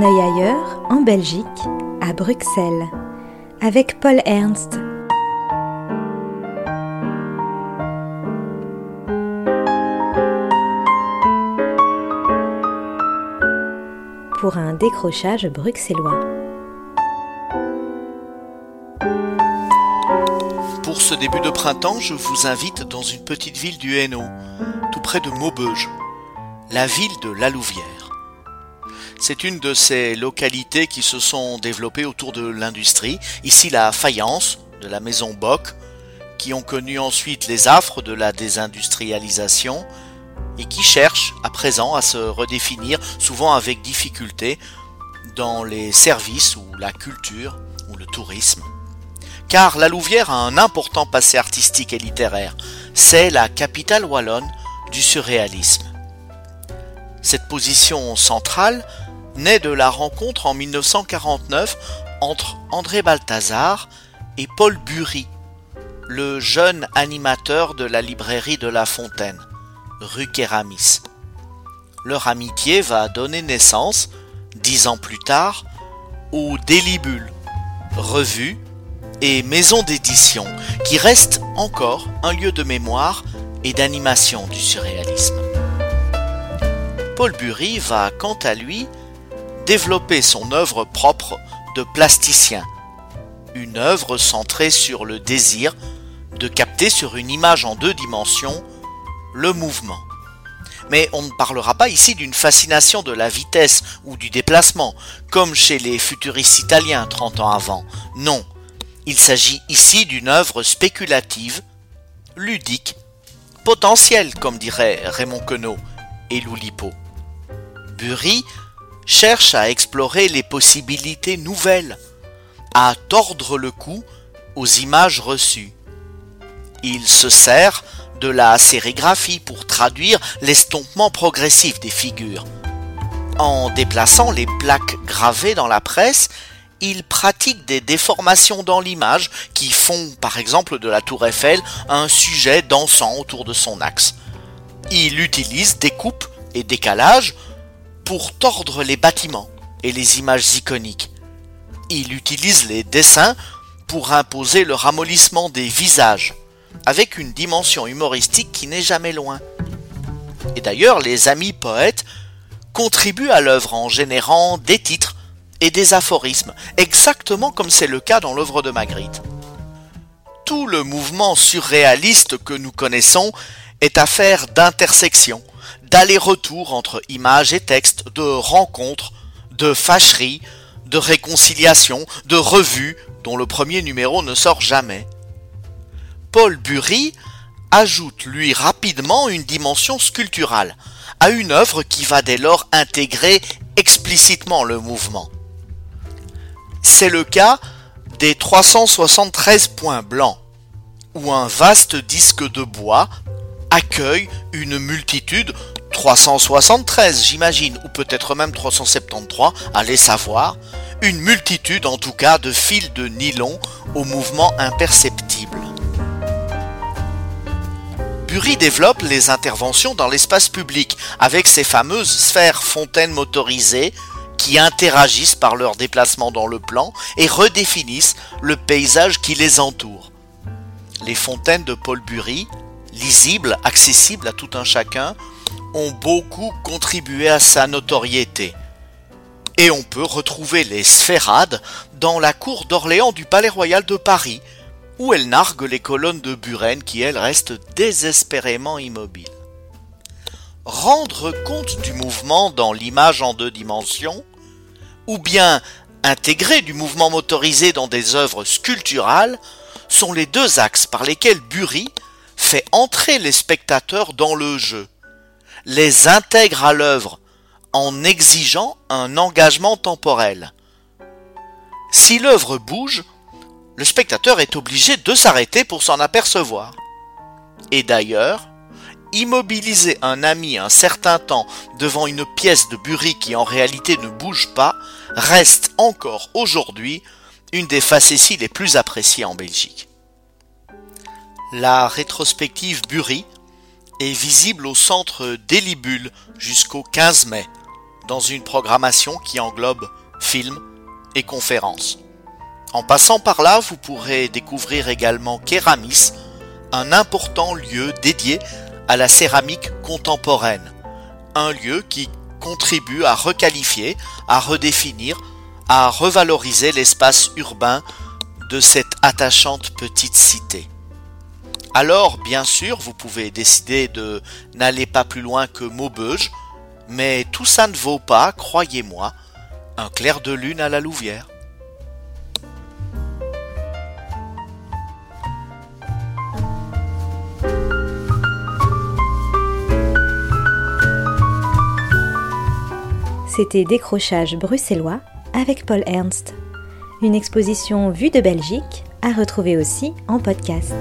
un œil ailleurs, en Belgique, à Bruxelles, avec Paul Ernst. Pour un décrochage bruxellois. Pour ce début de printemps, je vous invite dans une petite ville du Hainaut, tout près de Maubeuge, la ville de La Louvière. C'est une de ces localités qui se sont développées autour de l'industrie. Ici la faïence de la maison Bock, qui ont connu ensuite les affres de la désindustrialisation et qui cherchent à présent à se redéfinir, souvent avec difficulté, dans les services ou la culture ou le tourisme. Car la Louvière a un important passé artistique et littéraire. C'est la capitale wallonne du surréalisme. Cette position centrale naît de la rencontre en 1949 entre André Balthazar et Paul Bury, le jeune animateur de la librairie de La Fontaine, rue Kéramis. Leur amitié va donner naissance, dix ans plus tard, au Délibule, revue et maison d'édition, qui reste encore un lieu de mémoire et d'animation du surréalisme. Paul Bury va, quant à lui, développer son œuvre propre de plasticien, une œuvre centrée sur le désir de capter sur une image en deux dimensions le mouvement. Mais on ne parlera pas ici d'une fascination de la vitesse ou du déplacement, comme chez les futuristes italiens 30 ans avant. Non, il s'agit ici d'une œuvre spéculative, ludique, potentielle, comme dirait Raymond Queneau et Loulipo. Bury cherche à explorer les possibilités nouvelles, à tordre le cou aux images reçues. Il se sert de la sérigraphie pour traduire l'estompement progressif des figures. En déplaçant les plaques gravées dans la presse, il pratique des déformations dans l'image qui font par exemple de la tour Eiffel un sujet dansant autour de son axe. Il utilise découpes et décalages tordre les bâtiments et les images iconiques. Il utilise les dessins pour imposer le ramollissement des visages, avec une dimension humoristique qui n'est jamais loin. Et d'ailleurs, les amis poètes contribuent à l'œuvre en générant des titres et des aphorismes, exactement comme c'est le cas dans l'œuvre de Magritte. Tout le mouvement surréaliste que nous connaissons est affaire d'intersection, d'aller-retour entre images et textes, de rencontres, de fâcheries, de réconciliations, de revues dont le premier numéro ne sort jamais. Paul Bury ajoute lui rapidement une dimension sculpturale à une œuvre qui va dès lors intégrer explicitement le mouvement. C'est le cas des 373 points blancs, où un vaste disque de bois accueille une multitude 373 j'imagine, ou peut-être même 373, allez savoir, une multitude en tout cas de fils de nylon au mouvement imperceptible. Bury développe les interventions dans l'espace public avec ces fameuses sphères fontaines motorisées qui interagissent par leur déplacement dans le plan et redéfinissent le paysage qui les entoure. Les fontaines de Paul Bury, lisibles, accessibles à tout un chacun, ont beaucoup contribué à sa notoriété. Et on peut retrouver les sphérades dans la cour d'Orléans du Palais Royal de Paris, où elles narguent les colonnes de Buren qui, elles, restent désespérément immobiles. Rendre compte du mouvement dans l'image en deux dimensions, ou bien intégrer du mouvement motorisé dans des œuvres sculpturales, sont les deux axes par lesquels Bury fait entrer les spectateurs dans le jeu les intègre à l'œuvre en exigeant un engagement temporel. Si l'œuvre bouge, le spectateur est obligé de s'arrêter pour s'en apercevoir. Et d'ailleurs, immobiliser un ami un certain temps devant une pièce de Bury qui en réalité ne bouge pas reste encore aujourd'hui une des facéties les plus appréciées en Belgique. La rétrospective Bury est visible au centre d'Elibule jusqu'au 15 mai, dans une programmation qui englobe films et conférences. En passant par là, vous pourrez découvrir également Keramis, un important lieu dédié à la céramique contemporaine. Un lieu qui contribue à requalifier, à redéfinir, à revaloriser l'espace urbain de cette attachante petite cité. Alors, bien sûr, vous pouvez décider de n'aller pas plus loin que Maubeuge, mais tout ça ne vaut pas, croyez-moi, un clair de lune à la Louvière. C'était Décrochage bruxellois avec Paul Ernst. Une exposition vue de Belgique à retrouver aussi en podcast.